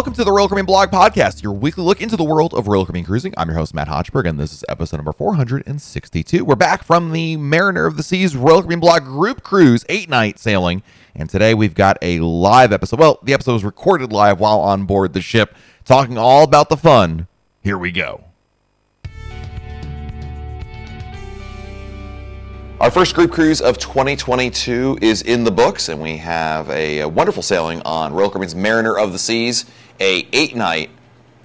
Welcome to the Royal Caribbean Blog Podcast, your weekly look into the world of Royal Caribbean cruising. I'm your host, Matt Hochberg, and this is episode number 462. We're back from the Mariner of the Seas Royal Caribbean Blog group cruise, eight night sailing. And today we've got a live episode. Well, the episode was recorded live while on board the ship, talking all about the fun. Here we go. Our first group cruise of 2022 is in the books, and we have a wonderful sailing on Royal Caribbean's Mariner of the Seas, a eight-night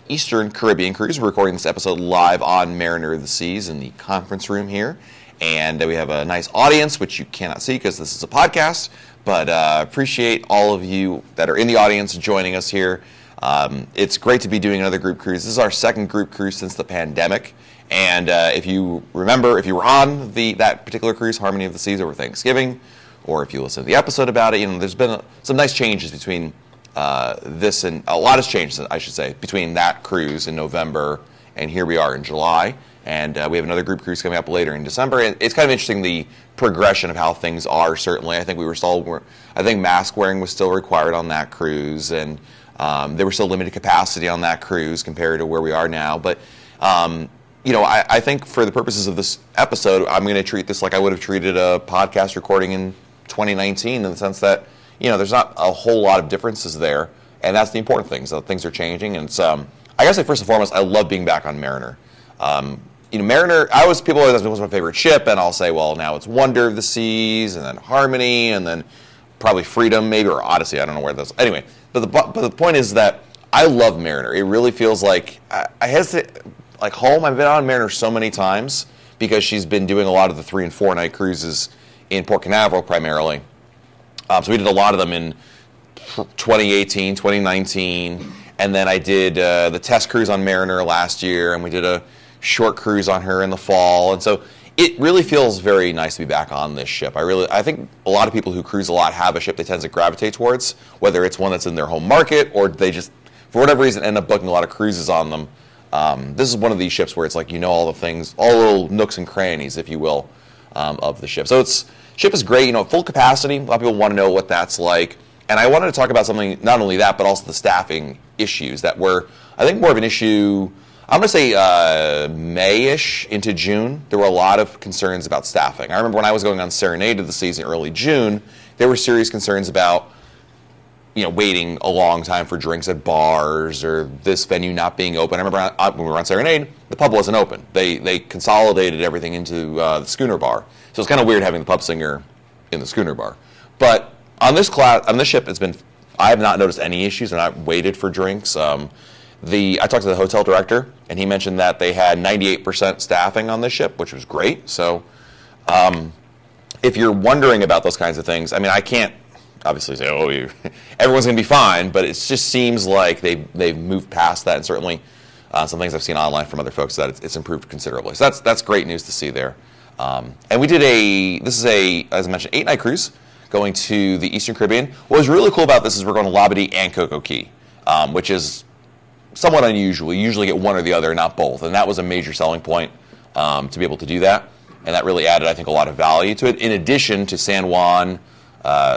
Eastern Caribbean cruise. We're recording this episode live on Mariner of the Seas in the conference room here, and we have a nice audience, which you cannot see because this is a podcast. But uh, appreciate all of you that are in the audience joining us here. Um, it's great to be doing another group cruise. This is our second group cruise since the pandemic. And uh, if you remember, if you were on the that particular cruise, Harmony of the Seas, over Thanksgiving, or if you listened to the episode about it, you know, there's been a, some nice changes between uh, this and a lot has changed, I should say, between that cruise in November and here we are in July. And uh, we have another group cruise coming up later in December. And it's kind of interesting the progression of how things are. Certainly, I think we were still, I think mask wearing was still required on that cruise, and um, there was still limited capacity on that cruise compared to where we are now. But um, you know, I, I, think for the purposes of this episode, I'm going to treat this like I would have treated a podcast recording in 2019 in the sense that, you know, there's not a whole lot of differences there. And that's the important thing, so things are changing. And it's, um, I gotta say, first and foremost, I love being back on Mariner. Um, you know, Mariner, I was, people always ask me what's my favorite ship, and I'll say, well, now it's Wonder of the Seas, and then Harmony, and then probably Freedom, maybe, or Odyssey. I don't know where those, anyway. But the, but the point is that I love Mariner. It really feels like, I, I hesitate, like home. I've been on Mariner so many times because she's been doing a lot of the three and four night cruises in Port Canaveral primarily. Um, so we did a lot of them in 2018, 2019, and then I did uh, the test cruise on Mariner last year, and we did a short cruise on her in the fall. And so it really feels very nice to be back on this ship. I really, I think a lot of people who cruise a lot have a ship they tend to gravitate towards, whether it's one that's in their home market or they just, for whatever reason, end up booking a lot of cruises on them um, this is one of these ships where it's like you know all the things, all little nooks and crannies, if you will, um, of the ship. So it's ship is great. You know, full capacity. A lot of people want to know what that's like. And I wanted to talk about something not only that, but also the staffing issues that were, I think, more of an issue. I'm going to say uh, Mayish into June. There were a lot of concerns about staffing. I remember when I was going on Serenade of the Seas in early June, there were serious concerns about you know, waiting a long time for drinks at bars or this venue not being open. I remember when we were on Serenade, the pub wasn't open. They they consolidated everything into uh, the schooner bar, so it's kind of weird having the pub singer in the schooner bar. But on this class, on this ship, it's been I have not noticed any issues, and I waited for drinks. Um, the I talked to the hotel director, and he mentioned that they had 98% staffing on this ship, which was great. So, um, if you're wondering about those kinds of things, I mean, I can't obviously say, oh, you, everyone's going to be fine, but it just seems like they, they've moved past that. And certainly uh, some things I've seen online from other folks that it's, it's improved considerably. So that's, that's great news to see there. Um, and we did a, this is a, as I mentioned, eight night cruise going to the Eastern Caribbean. What was really cool about this is we're going to Labadee and Coco Cay, um, which is somewhat unusual. You usually get one or the other, not both. And that was a major selling point um, to be able to do that. And that really added, I think, a lot of value to it, in addition to San Juan,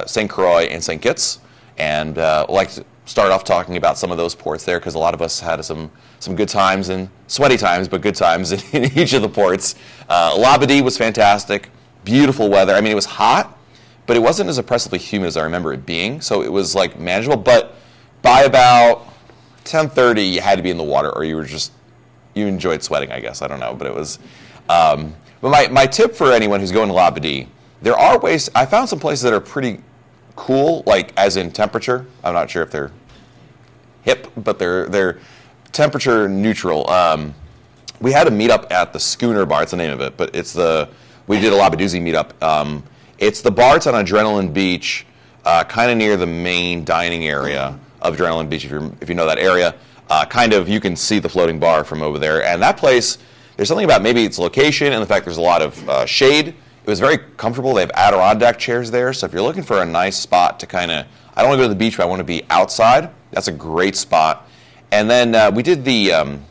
St. Croix and St. Kitts, and uh, like to start off talking about some of those ports there because a lot of us had some some good times and sweaty times, but good times in, in each of the ports. Uh, Labadee was fantastic, beautiful weather. I mean, it was hot, but it wasn't as oppressively humid as I remember it being, so it was like manageable. But by about 10:30, you had to be in the water, or you were just you enjoyed sweating, I guess. I don't know, but it was. Um, but my, my tip for anyone who's going to Labadee there are ways. I found some places that are pretty cool, like as in temperature. I'm not sure if they're hip, but they're they're temperature neutral. Um, we had a meetup at the Schooner Bar. It's the name of it, but it's the we did a Labadoozie meetup. Um, it's the bar. It's on Adrenaline Beach, uh, kind of near the main dining area of Adrenaline Beach. If you if you know that area, uh, kind of you can see the floating bar from over there. And that place, there's something about maybe its location and the fact there's a lot of uh, shade it was very comfortable. They have Adirondack chairs there, so if you're looking for a nice spot to kind of, I don't want to go to the beach, but I want to be outside. That's a great spot. And then uh, we did the um,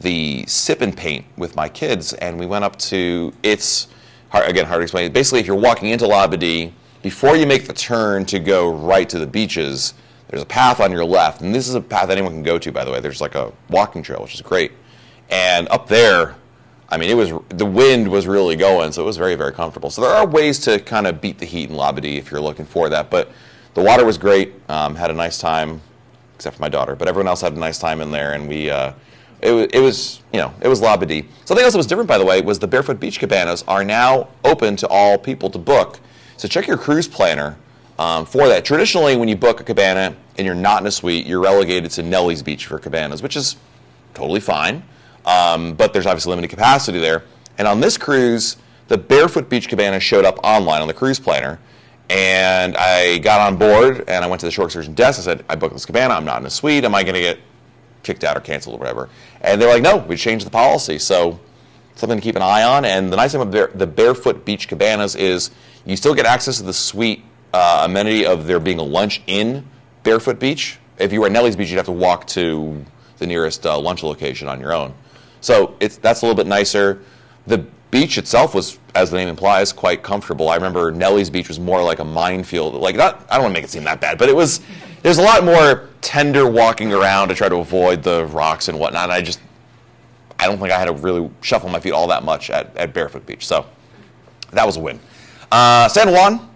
the sip and paint with my kids, and we went up to it's hard, again hard to explain. Basically, if you're walking into Labadee, before you make the turn to go right to the beaches, there's a path on your left, and this is a path anyone can go to. By the way, there's like a walking trail, which is great. And up there, I mean, it was the wind was really going, so it was very very comfortable. So there are ways to kind of beat the heat in Labadee if you're looking for that. But the water was great. Um, had a nice time, except for my daughter, but everyone else had a nice time in there, and we. Uh, it was, it was, you know, it was Labadee. Something else that was different, by the way, was the Barefoot Beach Cabanas are now open to all people to book. So check your cruise planner um, for that. Traditionally, when you book a cabana and you're not in a suite, you're relegated to Nellie's Beach for cabanas, which is totally fine. Um, but there's obviously limited capacity there. And on this cruise, the Barefoot Beach Cabana showed up online on the cruise planner. And I got on board and I went to the shore excursion desk. I said, I booked this cabana. I'm not in a suite. Am I going to get kicked out or canceled or whatever. And they're like, no, we changed the policy. So something to keep an eye on. And the nice thing about the Barefoot Beach Cabanas is you still get access to the suite uh, amenity of there being a lunch in Barefoot Beach. If you were at Nellie's Beach, you'd have to walk to the nearest uh, lunch location on your own. So it's, that's a little bit nicer. The beach itself was, as the name implies, quite comfortable. I remember Nellie's Beach was more like a minefield. Like not, I don't want to make it seem that bad, but it was. There's a lot more tender walking around to try to avoid the rocks and whatnot. And I just, I don't think I had to really shuffle my feet all that much at, at Barefoot Beach. So that was a win. Uh, San Juan,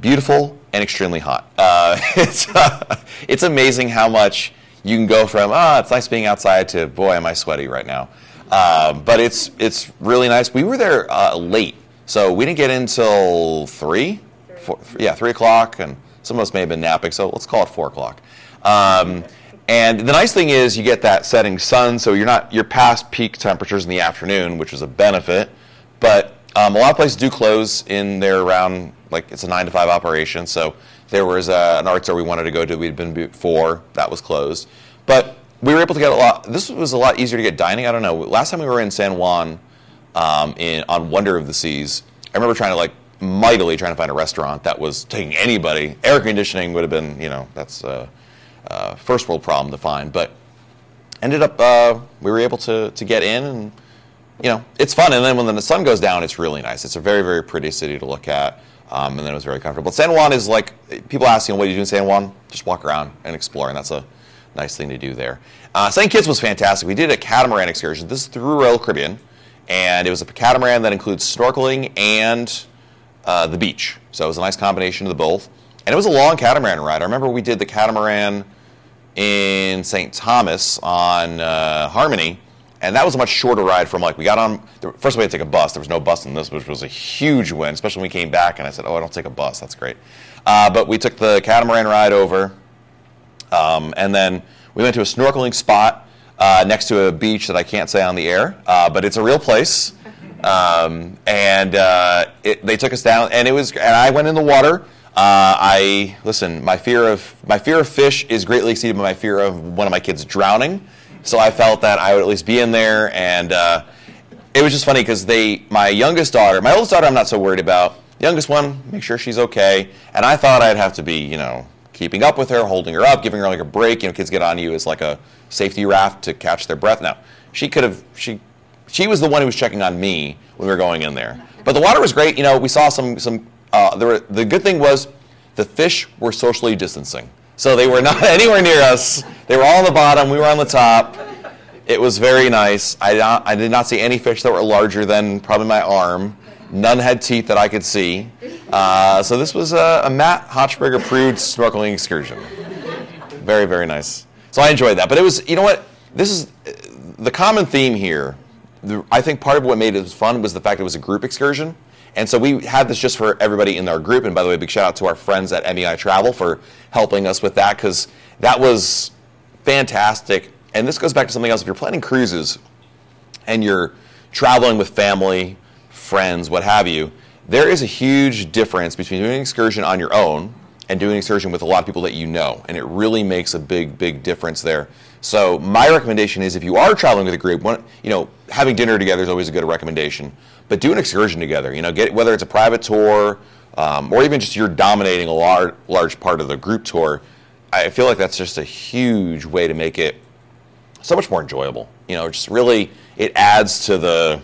beautiful and extremely hot. Uh, it's uh, it's amazing how much you can go from ah, it's nice being outside to boy, am I sweaty right now. Um, but it's it's really nice. We were there uh, late, so we didn't get in until three, yeah, three o'clock, and some of us may have been napping. So let's call it four o'clock. Um, and the nice thing is you get that setting sun, so you're not you're past peak temperatures in the afternoon, which is a benefit. But um, a lot of places do close in there around like it's a nine to five operation. So there was a, an art store we wanted to go to. We'd been before that was closed, but we were able to get a lot. This was a lot easier to get dining. I don't know. Last time we were in San Juan, um, in on Wonder of the Seas, I remember trying to like mightily trying to find a restaurant that was taking anybody. Air conditioning would have been, you know, that's a, a first world problem to find. But ended up, uh, we were able to to get in, and you know, it's fun. And then when the sun goes down, it's really nice. It's a very very pretty city to look at. Um, and then it was very comfortable. San Juan is like people ask you, what do you do in San Juan? Just walk around and explore, and that's a nice thing to do there. Uh, St. Kitts was fantastic. We did a catamaran excursion. This is through Royal Caribbean, and it was a catamaran that includes snorkeling and uh, the beach. So it was a nice combination of the both. And it was a long catamaran ride. I remember we did the catamaran in St. Thomas on uh, Harmony, and that was a much shorter ride from like we got on. First, we had to take a bus. There was no bus in this, which was a huge win, especially when we came back. And I said, "Oh, I don't take a bus. That's great." Uh, but we took the catamaran ride over um, and then we went to a snorkeling spot uh, next to a beach that I can't say on the air, uh, but it's a real place. Um, and uh, it, they took us down, and it was. And I went in the water. Uh, I listen. My fear of my fear of fish is greatly exceeded by my fear of one of my kids drowning. So I felt that I would at least be in there, and uh, it was just funny because they, my youngest daughter, my oldest daughter, I'm not so worried about. youngest one, make sure she's okay. And I thought I'd have to be, you know, keeping up with her, holding her up, giving her like a break. You know, kids get on you as like a safety raft to catch their breath. Now, she could have she she was the one who was checking on me when we were going in there. But the water was great. You know, we saw some some. Uh, were, the good thing was the fish were socially distancing, so they were not anywhere near us. They were all on the bottom. We were on the top. It was very nice. I, I did not see any fish that were larger than probably my arm. None had teeth that I could see. Uh, so this was a, a Matt Hochberg approved snorkeling excursion. Very, very nice. So I enjoyed that. But it was, you know what? This is the common theme here. The, I think part of what made it fun was the fact it was a group excursion. And so we had this just for everybody in our group. And by the way, big shout out to our friends at MEI Travel for helping us with that because that was fantastic. And this goes back to something else. If you're planning cruises and you're traveling with family, friends, what have you, there is a huge difference between doing an excursion on your own and doing an excursion with a lot of people that you know. And it really makes a big, big difference there. So my recommendation is if you are traveling with a group, one, you know, having dinner together is always a good recommendation. But do an excursion together. You know, get whether it's a private tour um, or even just you're dominating a large, large part of the group tour. I feel like that's just a huge way to make it so much more enjoyable. You know, just really it adds to the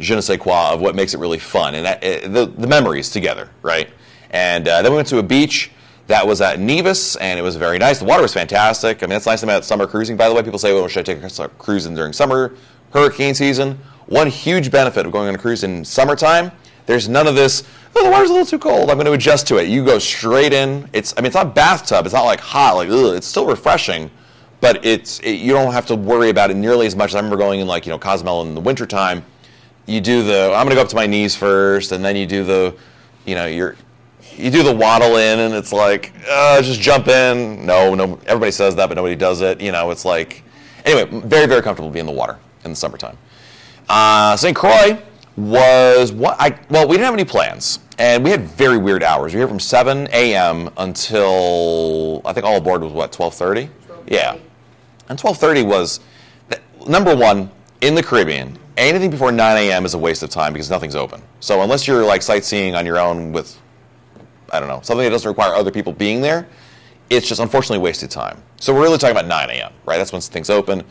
je ne sais quoi of what makes it really fun and that, uh, the, the memories together, right? And uh, then we went to a beach. That was at Nevis, and it was very nice. The water was fantastic. I mean, that's nice about summer cruising, by the way. People say, well, should I take a cruise during summer, hurricane season? One huge benefit of going on a cruise in summertime, there's none of this, oh, the water's a little too cold. I'm going to adjust to it. You go straight in. It's, I mean, it's not bathtub. It's not like hot. Like, ugh, it's still refreshing, but it's, it, you don't have to worry about it nearly as much as I remember going in, like, you know, Cozumel in the wintertime. You do the, I'm going to go up to my knees first, and then you do the, you know, you're, you do the waddle in and it's like uh, just jump in no no everybody says that but nobody does it you know it's like anyway very very comfortable being in the water in the summertime uh, st croix was what i well we didn't have any plans and we had very weird hours we were here from 7 a.m until i think all aboard was what 12.30 yeah and 12.30 was number one in the caribbean anything before 9 a.m is a waste of time because nothing's open so unless you're like sightseeing on your own with I don't know, something that doesn't require other people being there, it's just unfortunately wasted time. So we're really talking about 9 a.m., right? That's when things open.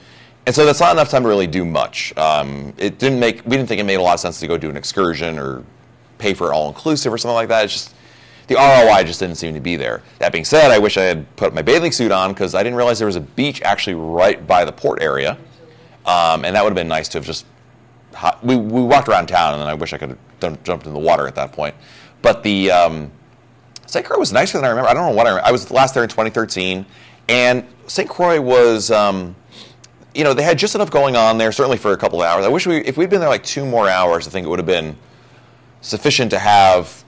And so that's not enough time to really do much. Um, it didn't make, we didn't think it made a lot of sense to go do an excursion or pay for all inclusive or something like that. It's just, the ROI just didn't seem to be there. That being said, I wish I had put my bathing suit on because I didn't realize there was a beach actually right by the port area. Um, and that would have been nice to have just, we, we walked around town and then I wish I could have done, jumped in the water at that point. But the, um, St. Croix was nicer than I remember. I don't know what I remember. I was last there in 2013, and St. Croix was, um, you know, they had just enough going on there, certainly for a couple of hours. I wish we, if we'd been there like two more hours, I think it would have been sufficient to have,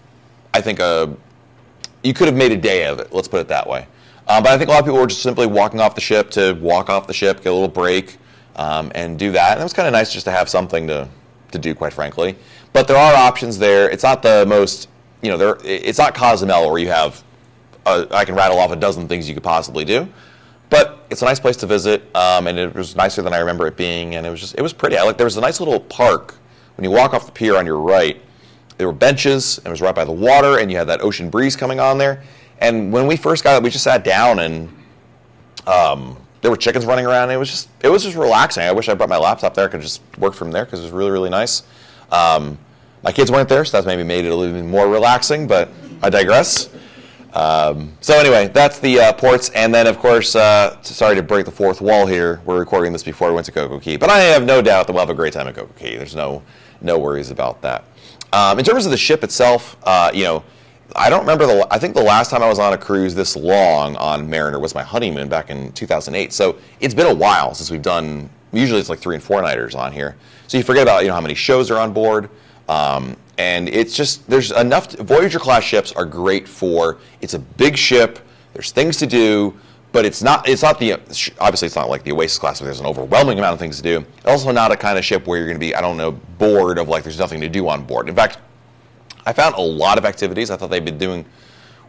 I think, a, you could have made a day of it, let's put it that way. Um, but I think a lot of people were just simply walking off the ship to walk off the ship, get a little break, um, and do that. And it was kind of nice just to have something to, to do, quite frankly. But there are options there. It's not the most you know, there, it's not Cozumel where you have, a, I can rattle off a dozen things you could possibly do, but it's a nice place to visit, um, and it was nicer than I remember it being, and it was just, it was pretty. I like, there was a nice little park when you walk off the pier on your right. There were benches, and it was right by the water, and you had that ocean breeze coming on there. And when we first got it, we just sat down, and um, there were chickens running around. And it was just, it was just relaxing. I wish I brought my laptop there. I could just work from there because it was really, really nice. Um, my kids weren't there, so that's maybe made it a little more relaxing, but I digress. Um, so anyway, that's the uh, ports, and then of course, uh, sorry to break the fourth wall here. We're recording this before we went to Coco Cay, but I have no doubt that we'll have a great time at Coco Cay. There's no no worries about that. Um, in terms of the ship itself, uh, you know, I don't remember the. I think the last time I was on a cruise this long on Mariner was my honeymoon back in 2008. So it's been a while since we've done. Usually it's like three and four nighters on here. So you forget about you know how many shows are on board. Um, and it's just there's enough Voyager class ships are great for it's a big ship. There's things to do, but it's not it's not the obviously it's not like the Oasis class where there's an overwhelming amount of things to do. Also not a kind of ship where you're going to be I don't know bored of like there's nothing to do on board. In fact, I found a lot of activities. I thought they'd been doing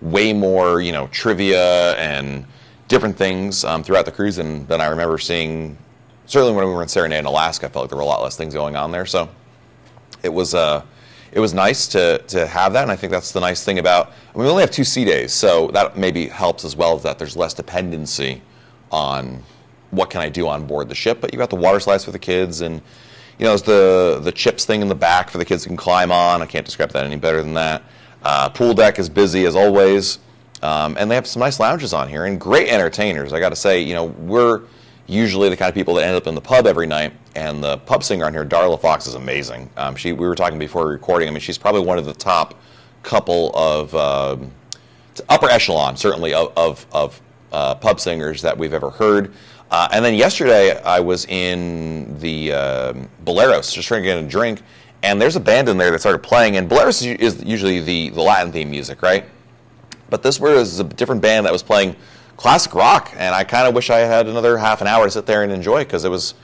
way more you know trivia and different things um, throughout the cruise than, than I remember seeing. Certainly when we were in Serenade in Alaska, I felt like there were a lot less things going on there. So it was uh, it was nice to to have that, and I think that's the nice thing about. I mean, we only have two sea days, so that maybe helps as well. As that there's less dependency on what can I do on board the ship, but you got the water slides for the kids, and you know, there's the the chips thing in the back for the kids can climb on. I can't describe that any better than that. Uh, pool deck is busy as always, um, and they have some nice lounges on here and great entertainers. I got to say, you know, we're usually the kind of people that end up in the pub every night. And the pub singer on here, Darla Fox, is amazing. Um, she, we were talking before recording. I mean, she's probably one of the top couple of uh, upper echelon, certainly, of, of, of uh, pub singers that we've ever heard. Uh, and then yesterday, I was in the uh, Boleros, just trying to get a drink, and there's a band in there that started playing. And Boleros is usually the, the Latin theme music, right? But this was a different band that was playing classic rock, and I kind of wish I had another half an hour to sit there and enjoy because it was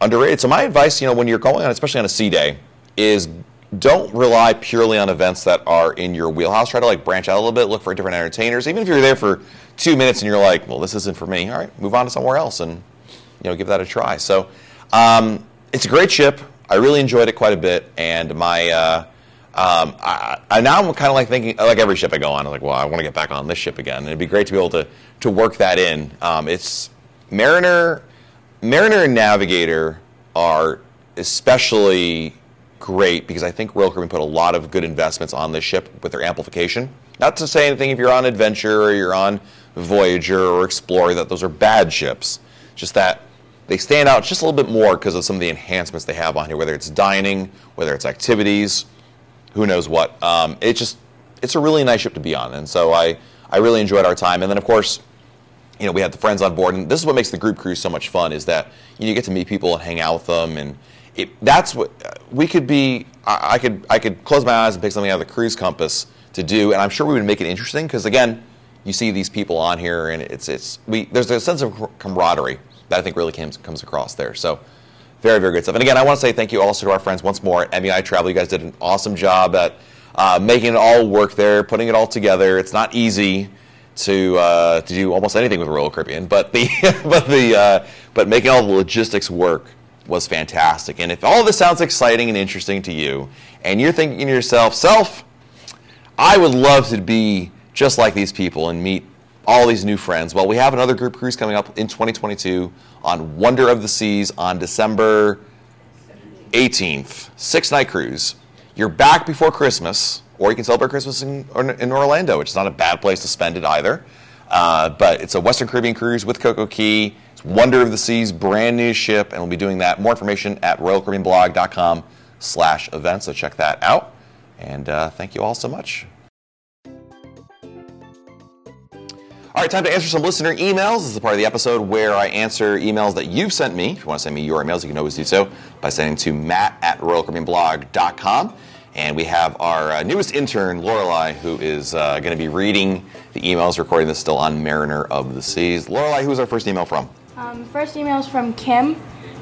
underrated. So my advice, you know, when you're going on, especially on a sea day, is don't rely purely on events that are in your wheelhouse. Try to like branch out a little bit, look for different entertainers. Even if you're there for two minutes and you're like, well, this isn't for me. All right, move on to somewhere else and you know give that a try. So um, it's a great ship. I really enjoyed it quite a bit, and my uh, um, I, I, now I'm kind of like thinking, like every ship I go on, I'm like, well, I want to get back on this ship again. And it'd be great to be able to to work that in. Um, it's Mariner, Mariner and Navigator are especially great because I think Royal Caribbean put a lot of good investments on this ship with their amplification. Not to say anything if you're on Adventure or you're on Voyager or Explorer that those are bad ships. Just that they stand out just a little bit more because of some of the enhancements they have on here, whether it's dining, whether it's activities, who knows what. Um, it's just it's a really nice ship to be on, and so I I really enjoyed our time. And then of course, you know, we had the friends on board, and this is what makes the group cruise so much fun: is that you, know, you get to meet people and hang out with them, and it, that's what we could be. I, I could I could close my eyes and pick something out of the cruise compass to do, and I'm sure we would make it interesting because again, you see these people on here, and it's it's we there's a sense of camaraderie that I think really comes, comes across there. So very, very good stuff. And again, I want to say thank you also to our friends once more at MEI Travel. You guys did an awesome job at uh, making it all work there, putting it all together. It's not easy to uh, to do almost anything with Royal Caribbean, but the but the uh, but making all the logistics work was fantastic. And if all this sounds exciting and interesting to you, and you're thinking to yourself, self, I would love to be just like these people and meet all these new friends. Well, we have another group cruise coming up in 2022 on Wonder of the Seas on December 18th. Six night cruise. You're back before Christmas, or you can celebrate Christmas in, in Orlando, which is not a bad place to spend it either. Uh, but it's a Western Caribbean cruise with Coco Cay. It's Wonder of the Seas, brand new ship, and we'll be doing that. More information at royalcaribbeanblog.com slash events, so check that out. And uh, thank you all so much. All right, time to answer some listener emails. This is the part of the episode where I answer emails that you've sent me. If you want to send me your emails, you can always do so by sending to matt at royalcaribbeanblog.com. And we have our uh, newest intern, Lorelei, who is uh, going to be reading the emails, recording this still on Mariner of the Seas. Lorelei, who's our first email from? Um, first email is from Kim.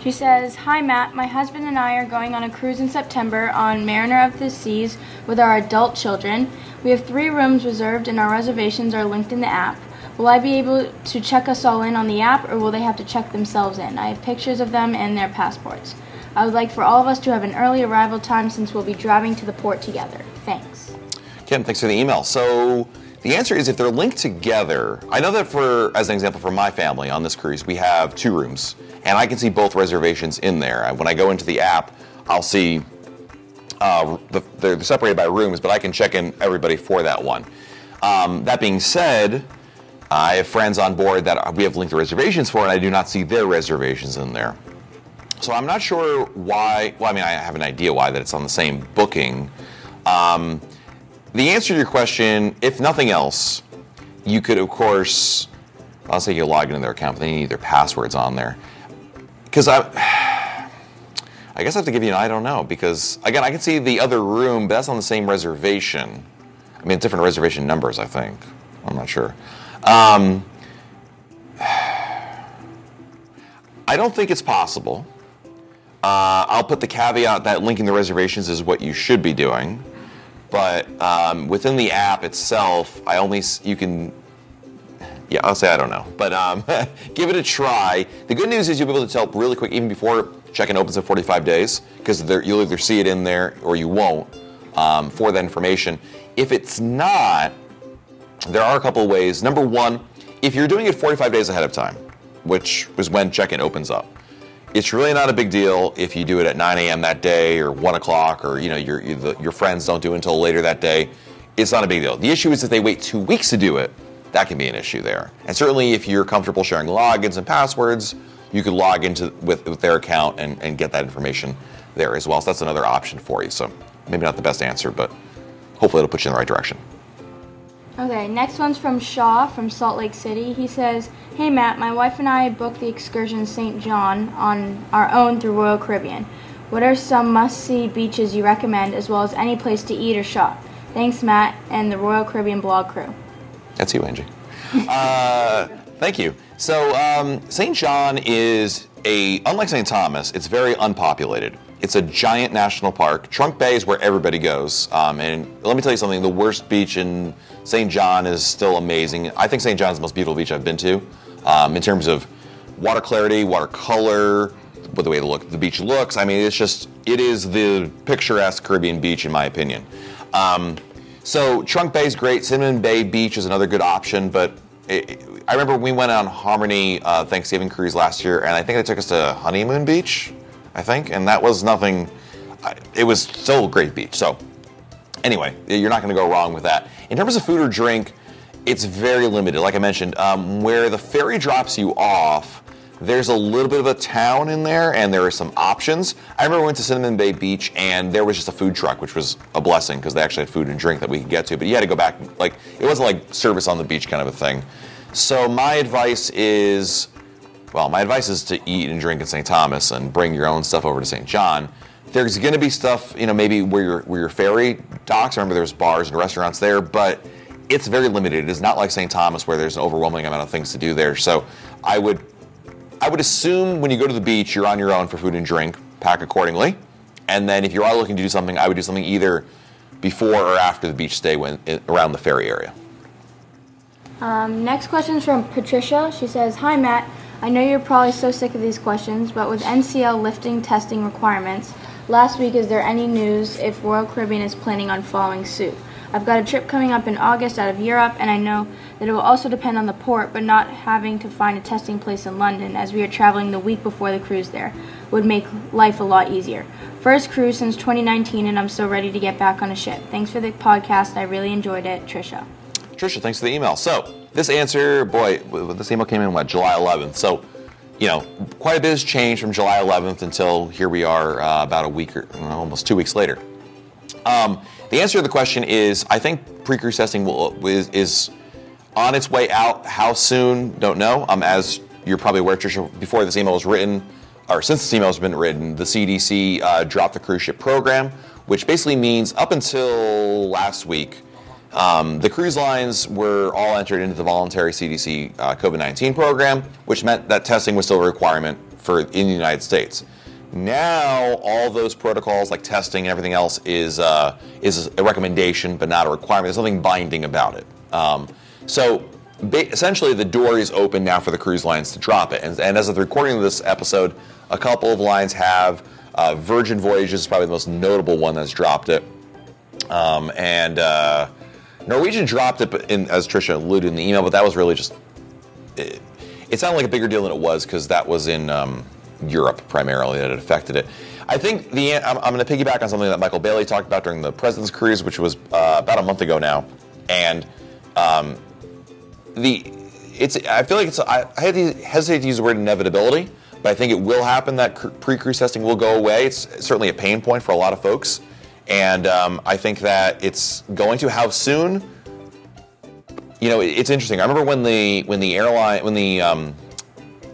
She says, Hi Matt, my husband and I are going on a cruise in September on Mariner of the Seas with our adult children. We have three rooms reserved and our reservations are linked in the app. Will I be able to check us all in on the app or will they have to check themselves in? I have pictures of them and their passports. I would like for all of us to have an early arrival time since we'll be driving to the port together. Thanks. Kim, thanks for the email. So the answer is if they're linked together, I know that for, as an example, for my family on this cruise, we have two rooms and I can see both reservations in there. When I go into the app, I'll see uh, the, they're separated by rooms, but I can check in everybody for that one. Um, that being said, I have friends on board that we have linked reservations for, and I do not see their reservations in there. So I'm not sure why. Well, I mean, I have an idea why that it's on the same booking. Um, the answer to your question, if nothing else, you could, of course, I'll say you log into their account, but they need their passwords on there. Because I, I guess I have to give you an I don't know. Because again, I can see the other room, but that's on the same reservation. I mean, different reservation numbers, I think. I'm not sure. Um, I don't think it's possible. Uh, I'll put the caveat that linking the reservations is what you should be doing, but um, within the app itself, I only you can. Yeah, I'll say I don't know, but um, give it a try. The good news is you'll be able to tell really quick, even before check-in opens in 45 days, because you'll either see it in there or you won't um, for that information. If it's not, there are a couple ways. Number one, if you're doing it 45 days ahead of time, which is when check-in opens up, it's really not a big deal if you do it at 9 a.m. that day or 1 o'clock or you know your your friends don't do it until later that day. It's not a big deal. The issue is if they wait two weeks to do it, that can be an issue there. And certainly if you're comfortable sharing logins and passwords, you could log into with, with their account and, and get that information there as well. So that's another option for you. So maybe not the best answer, but hopefully it'll put you in the right direction. Okay, next one's from Shaw from Salt Lake City. He says, Hey Matt, my wife and I booked the excursion St. John on our own through Royal Caribbean. What are some must see beaches you recommend, as well as any place to eat or shop? Thanks, Matt, and the Royal Caribbean blog crew. That's you, Angie. uh, thank you. So, um, St. John is a, unlike St. Thomas, it's very unpopulated. It's a giant national park. Trunk Bay is where everybody goes. Um, and let me tell you something the worst beach in St. John is still amazing. I think St. John's the most beautiful beach I've been to um, in terms of water clarity, water color, the way the, look, the beach looks. I mean, it's just, it is the picturesque Caribbean beach, in my opinion. Um, so Trunk Bay is great. Cinnamon Bay Beach is another good option, but it, I remember we went on Harmony uh, Thanksgiving cruise last year, and I think they took us to Honeymoon Beach. I think, and that was nothing. It was still a great beach. So, anyway, you're not going to go wrong with that. In terms of food or drink, it's very limited. Like I mentioned, um, where the ferry drops you off, there's a little bit of a town in there, and there are some options. I remember we went to Cinnamon Bay Beach, and there was just a food truck, which was a blessing because they actually had food and drink that we could get to. But you had to go back, like it wasn't like service on the beach kind of a thing. So my advice is, well, my advice is to eat and drink in St. Thomas and bring your own stuff over to St. John. There's going to be stuff, you know, maybe where your where your ferry docks. I remember, there's bars and restaurants there, but it's very limited. It is not like St. Thomas where there's an overwhelming amount of things to do there. So I would I would assume when you go to the beach, you're on your own for food and drink. Pack accordingly, and then if you are looking to do something, I would do something either before or after the beach stay when around the ferry area. Um, next question is from Patricia. She says, "Hi Matt, I know you're probably so sick of these questions, but with NCL lifting testing requirements, last week is there any news if Royal Caribbean is planning on following suit?" I've got a trip coming up in August out of Europe, and I know that it will also depend on the port, but not having to find a testing place in London as we are traveling the week before the cruise there would make life a lot easier. First cruise since 2019, and I'm so ready to get back on a ship. Thanks for the podcast. I really enjoyed it. Trisha. Trisha, thanks for the email. So, this answer, boy, this email came in, what, July 11th. So, you know, quite a bit has changed from July 11th until here we are uh, about a week or almost two weeks later. Um, the answer to the question is I think pre-cruise testing will, is, is, on its way out. How soon? Don't know. Um, as you're probably aware, Trisha, before this email was written, or since this email has been written, the CDC uh, dropped the cruise ship program, which basically means up until last week, um, the cruise lines were all entered into the voluntary CDC uh, COVID 19 program, which meant that testing was still a requirement for in the United States. Now, all those protocols like testing and everything else is uh, is a recommendation, but not a requirement. There's nothing binding about it. Um, so ba- essentially, the door is open now for the cruise lines to drop it. And, and as of the recording of this episode, a couple of lines have. Uh, Virgin Voyages is probably the most notable one that's dropped it, um, and uh, Norwegian dropped it, in, as Trisha alluded in the email. But that was really just it, it sounded like a bigger deal than it was because that was in um, Europe primarily that it affected it. I think the I'm, I'm going to piggyback on something that Michael Bayley talked about during the President's Cruise, which was uh, about a month ago now, and um, the it's I feel like it's I, I hesitate to use the word inevitability, but I think it will happen that pre-cruise testing will go away. It's certainly a pain point for a lot of folks, and um, I think that it's going to. How soon? You know, it's interesting. I remember when the when the airline when the um,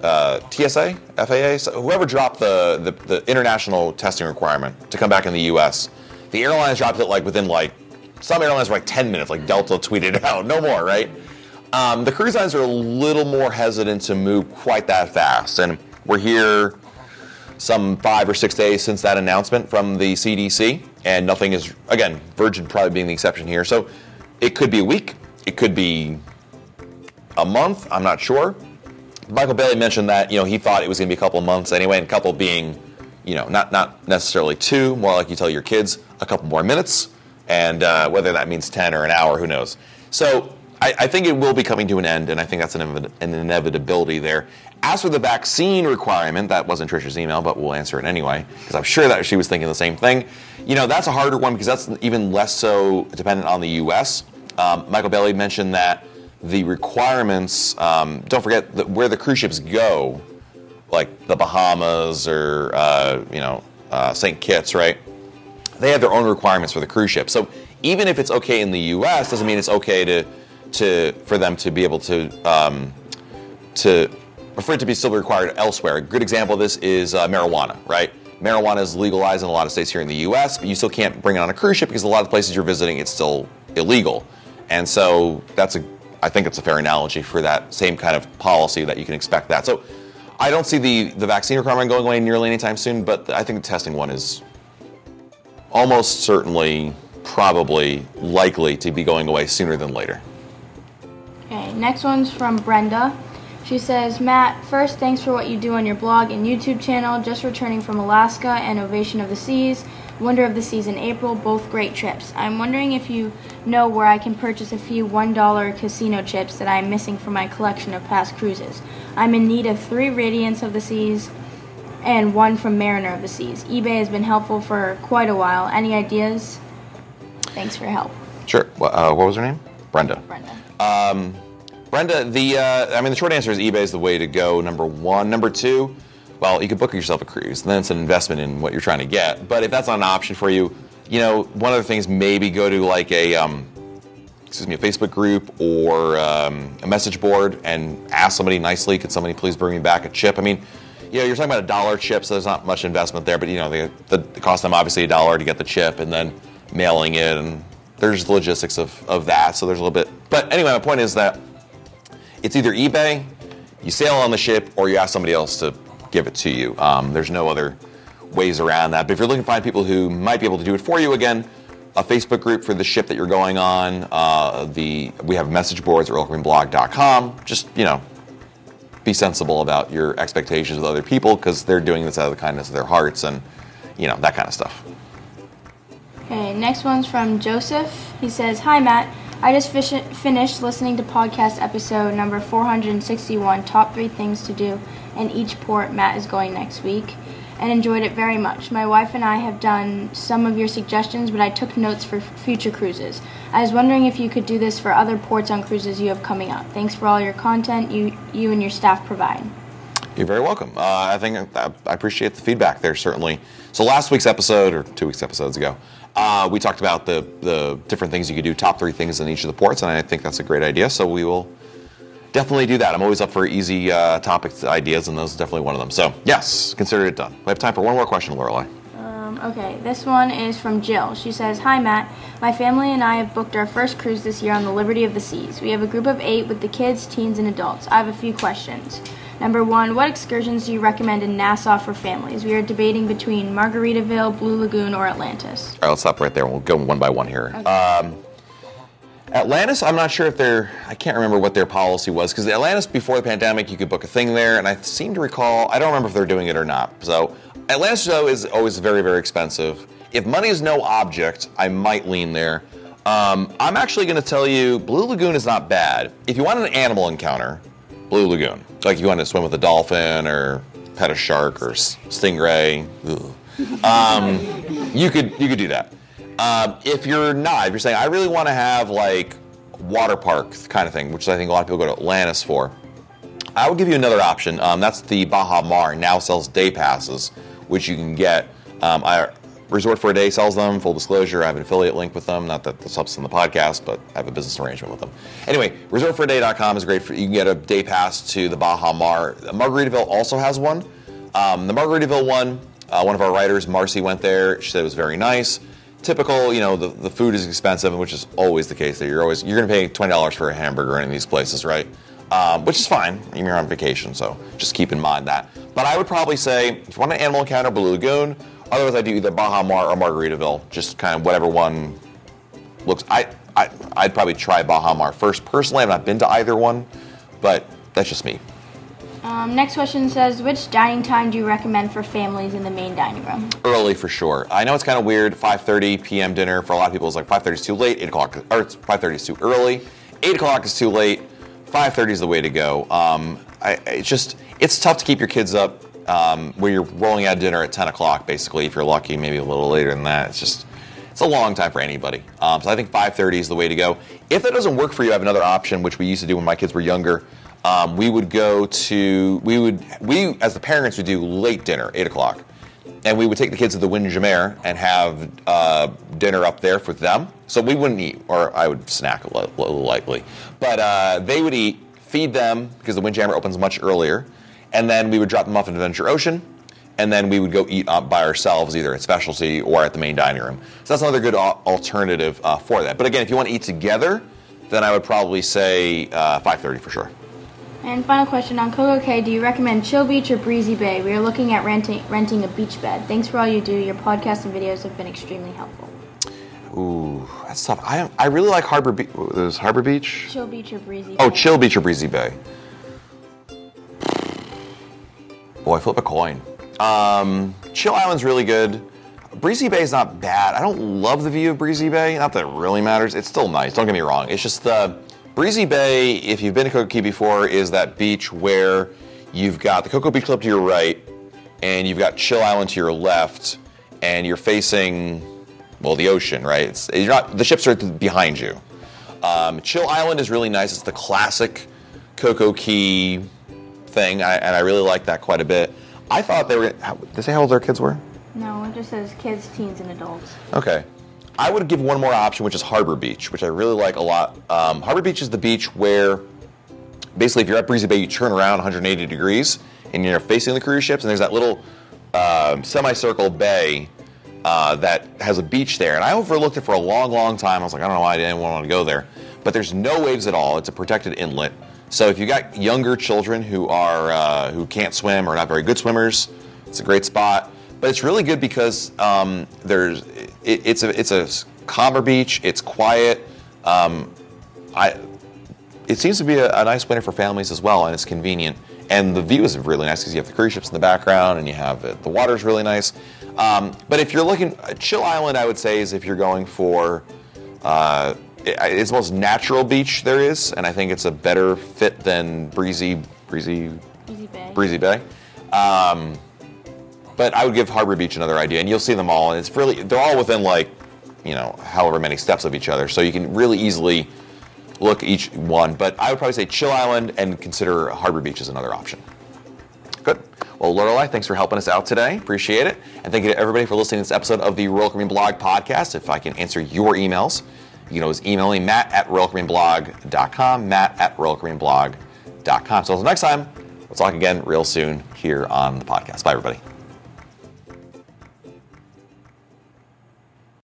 uh, TSA, FAA, whoever dropped the, the, the international testing requirement to come back in the U.S. The airlines dropped it like within like some airlines were like 10 minutes. Like Delta tweeted out, no more, right? Um, the cruise lines are a little more hesitant to move quite that fast, and we're here some five or six days since that announcement from the CDC, and nothing is again Virgin probably being the exception here. So it could be a week, it could be a month. I'm not sure. Michael Bayley mentioned that you know he thought it was going to be a couple of months anyway, and a couple being you know not not necessarily two, more like you tell your kids a couple more minutes, and uh, whether that means ten or an hour, who knows. So I, I, think it will be coming to an end, and I think that's an, an inevitability there. As for the vaccine requirement, that wasn't Trisha's email, but we'll answer it anyway because I'm sure that she was thinking the same thing. You know, that's a harder one because that's even less so dependent on the U.S. Um, Michael Bayley mentioned that the requirements. Um, don't forget where the cruise ships go, like the Bahamas or uh, you know uh, St. Kitts, right? They have their own requirements for the cruise ship. So even if it's okay in the U.S., doesn't mean it's okay to to for them to be able to um, to for it to be still required elsewhere. A good example of this is uh, marijuana, right? Marijuana is legalized in a lot of states here in the U.S., but you still can't bring it on a cruise ship because a lot of places you're visiting it's still illegal. And so that's a I think it's a fair analogy for that same kind of policy that you can expect that. So I don't see the, the vaccine requirement going away nearly anytime soon, but I think the testing one is almost certainly, probably, likely to be going away sooner than later. Okay, next one's from Brenda. She says, Matt, first, thanks for what you do on your blog and YouTube channel. Just returning from Alaska and Ovation of the Seas. Wonder of the Seas in April, both great trips. I'm wondering if you know where I can purchase a few $1 casino chips that I'm missing from my collection of past cruises. I'm in need of three Radiance of the Seas and one from Mariner of the Seas. eBay has been helpful for quite a while. Any ideas? Thanks for your help. Sure. Uh, what was her name? Brenda. Brenda. Brenda, the uh, I mean, the short answer is eBay is the way to go. Number one. Number two, well, you could book yourself a cruise, and then it's an investment in what you're trying to get. But if that's not an option for you, you know, one of the things maybe go to like a um, excuse me, a Facebook group or um, a message board and ask somebody nicely, could somebody please bring me back a chip? I mean, you know, you're talking about a dollar chip, so there's not much investment there, but you know, the, the, cost them obviously a dollar to get the chip and then mailing it, and there's the logistics of, of that, so there's a little bit. But anyway, my point is that it's either eBay, you sail on the ship, or you ask somebody else to give it to you. Um, there's no other ways around that. But if you're looking to find people who might be able to do it for you, again, a Facebook group for the ship that you're going on. Uh, the we have message boards at royalcaribbeanblog.com. Just you know, be sensible about your expectations with other people because they're doing this out of the kindness of their hearts and you know that kind of stuff. Okay, next one's from Joseph. He says, Hi, Matt. I just fish- finished listening to podcast episode number 461, Top 3 Things to Do in Each Port Matt is going next week, and enjoyed it very much. My wife and I have done some of your suggestions, but I took notes for f- future cruises. I was wondering if you could do this for other ports on cruises you have coming up. Thanks for all your content you, you and your staff provide. You're very welcome. Uh, I think I, I appreciate the feedback there, certainly. So last week's episode, or two weeks episodes ago, uh, we talked about the the different things you could do, top three things in each of the ports, and I think that's a great idea. So we will definitely do that. I'm always up for easy uh, topic ideas, and those is definitely one of them. So yes, consider it done. We have time for one more question, Lorelai. Um, okay, this one is from Jill. She says, Hi, Matt. My family and I have booked our first cruise this year on the Liberty of the Seas. We have a group of eight with the kids, teens, and adults. I have a few questions. Number one, what excursions do you recommend in Nassau for families? We are debating between Margaritaville, Blue Lagoon, or Atlantis. All right, let's stop right there. and We'll go one by one here. Um, Atlantis, I'm not sure if they're, I can't remember what their policy was, because Atlantis, before the pandemic, you could book a thing there, and I seem to recall, I don't remember if they're doing it or not. So, Atlantis, though, is always very, very expensive. If money is no object, I might lean there. Um, I'm actually going to tell you, Blue Lagoon is not bad. If you want an animal encounter, Blue Lagoon. Like you want to swim with a dolphin or pet a shark or stingray, um, you could you could do that. Um, if you're not, if you're saying I really want to have like water park kind of thing, which I think a lot of people go to Atlantis for, I would give you another option. Um, that's the Baha Mar now sells day passes, which you can get. Um, I, Resort for a Day sells them. Full disclosure, I have an affiliate link with them. Not that this helps in the podcast, but I have a business arrangement with them. Anyway, resortforaday.com is great. For, you can get a day pass to the Baha Mar. Margaritaville also has one. Um, the Margaritaville one, uh, one of our writers, Marcy, went there. She said it was very nice. Typical, you know, the, the food is expensive, which is always the case. There, you're always you're going to pay twenty dollars for a hamburger in these places, right? Um, which is fine. You're on vacation, so just keep in mind that. But I would probably say if you want an animal encounter, Blue Lagoon. Otherwise, I do either Baha Mar or Margaritaville. Just kind of whatever one looks. I, I I'd probably try Baha Mar first. Personally, I've not been to either one, but that's just me. Um, next question says, Which dining time do you recommend for families in the main dining room? Early for sure. I know it's kind of weird. 5:30 p.m. dinner for a lot of people is like 5:30 is too late. 8 o'clock or it's 5:30 is too early. 8 o'clock is too late. 5:30 is the way to go. Um, I, it's just it's tough to keep your kids up um, where you're rolling out dinner at 10 o'clock. Basically, if you're lucky, maybe a little later than that. It's just it's a long time for anybody. Um, so I think 5:30 is the way to go. If that doesn't work for you, I have another option, which we used to do when my kids were younger. Um, we would go to we would we as the parents would do late dinner, eight o'clock, and we would take the kids to the Windjammer and have uh, dinner up there for them. So we wouldn't eat, or I would snack a little lightly, but uh, they would eat, feed them because the Windjammer opens much earlier, and then we would drop them off at Adventure Ocean, and then we would go eat up by ourselves either at Specialty or at the main dining room. So that's another good alternative uh, for that. But again, if you want to eat together, then I would probably say uh, 5:30 for sure. And final question on Coco Cay, do you recommend Chill Beach or Breezy Bay? We are looking at renting renting a beach bed. Thanks for all you do. Your podcast and videos have been extremely helpful. Ooh, that's tough. I I really like Harbor Beach. There's Harbor Beach. Chill Beach or Breezy Bay. Oh, Bay? Chill Beach or Breezy Bay. Boy, flip a coin. Um, Chill Island's really good. Breezy Bay is not bad. I don't love the view of Breezy Bay. Not that it really matters. It's still nice. Don't get me wrong. It's just the Breezy Bay. If you've been to Coco Cay before, is that beach where you've got the Coco Beach Club to your right, and you've got Chill Island to your left, and you're facing well, the ocean, right? It's, you're not, the ships are behind you. Um, Chill Island is really nice. It's the classic Coco Cay thing, I, and I really like that quite a bit. I thought they were. How, did they say how old their kids were? No, it just says kids, teens, and adults. Okay. I would give one more option, which is Harbor Beach, which I really like a lot. Um, Harbor Beach is the beach where basically if you're at Breezy Bay, you turn around 180 degrees and you're facing the cruise ships, and there's that little um, semicircle bay uh, that has a beach there. And I overlooked it for a long, long time. I was like, I don't know why I didn't want to go there. But there's no waves at all. It's a protected inlet. So if you got younger children who are uh, who can't swim or not very good swimmers, it's a great spot. But it's really good because um, there's it, it's a it's a calmer beach. It's quiet. Um, I it seems to be a, a, nice winter for families as well, and it's convenient. And the view is really nice because you have the cruise ships in the background, and you have it, the water's really nice. Um, but if you're looking, Chill Island, I would say is if you're going for uh, it's the most natural beach there is, and I think it's a better fit than Breezy Breezy Breezy Bay. Breezy Bay. Um, but I would give Harbor Beach another idea, and you'll see them all. And it's really they're all within like you know however many steps of each other, so you can really easily look each one. But I would probably say Chill Island and consider Harbor Beach as another option. Good. Well, Lorelei, thanks for helping us out today. Appreciate it. And thank you to everybody for listening to this episode of the Royal Caribbean Blog podcast. If I can answer your emails, you know, always emailing matt at royalcaribbeanblog.com, matt at royalcaribbeanblog.com. So until next time, we'll talk again real soon here on the podcast. Bye, everybody.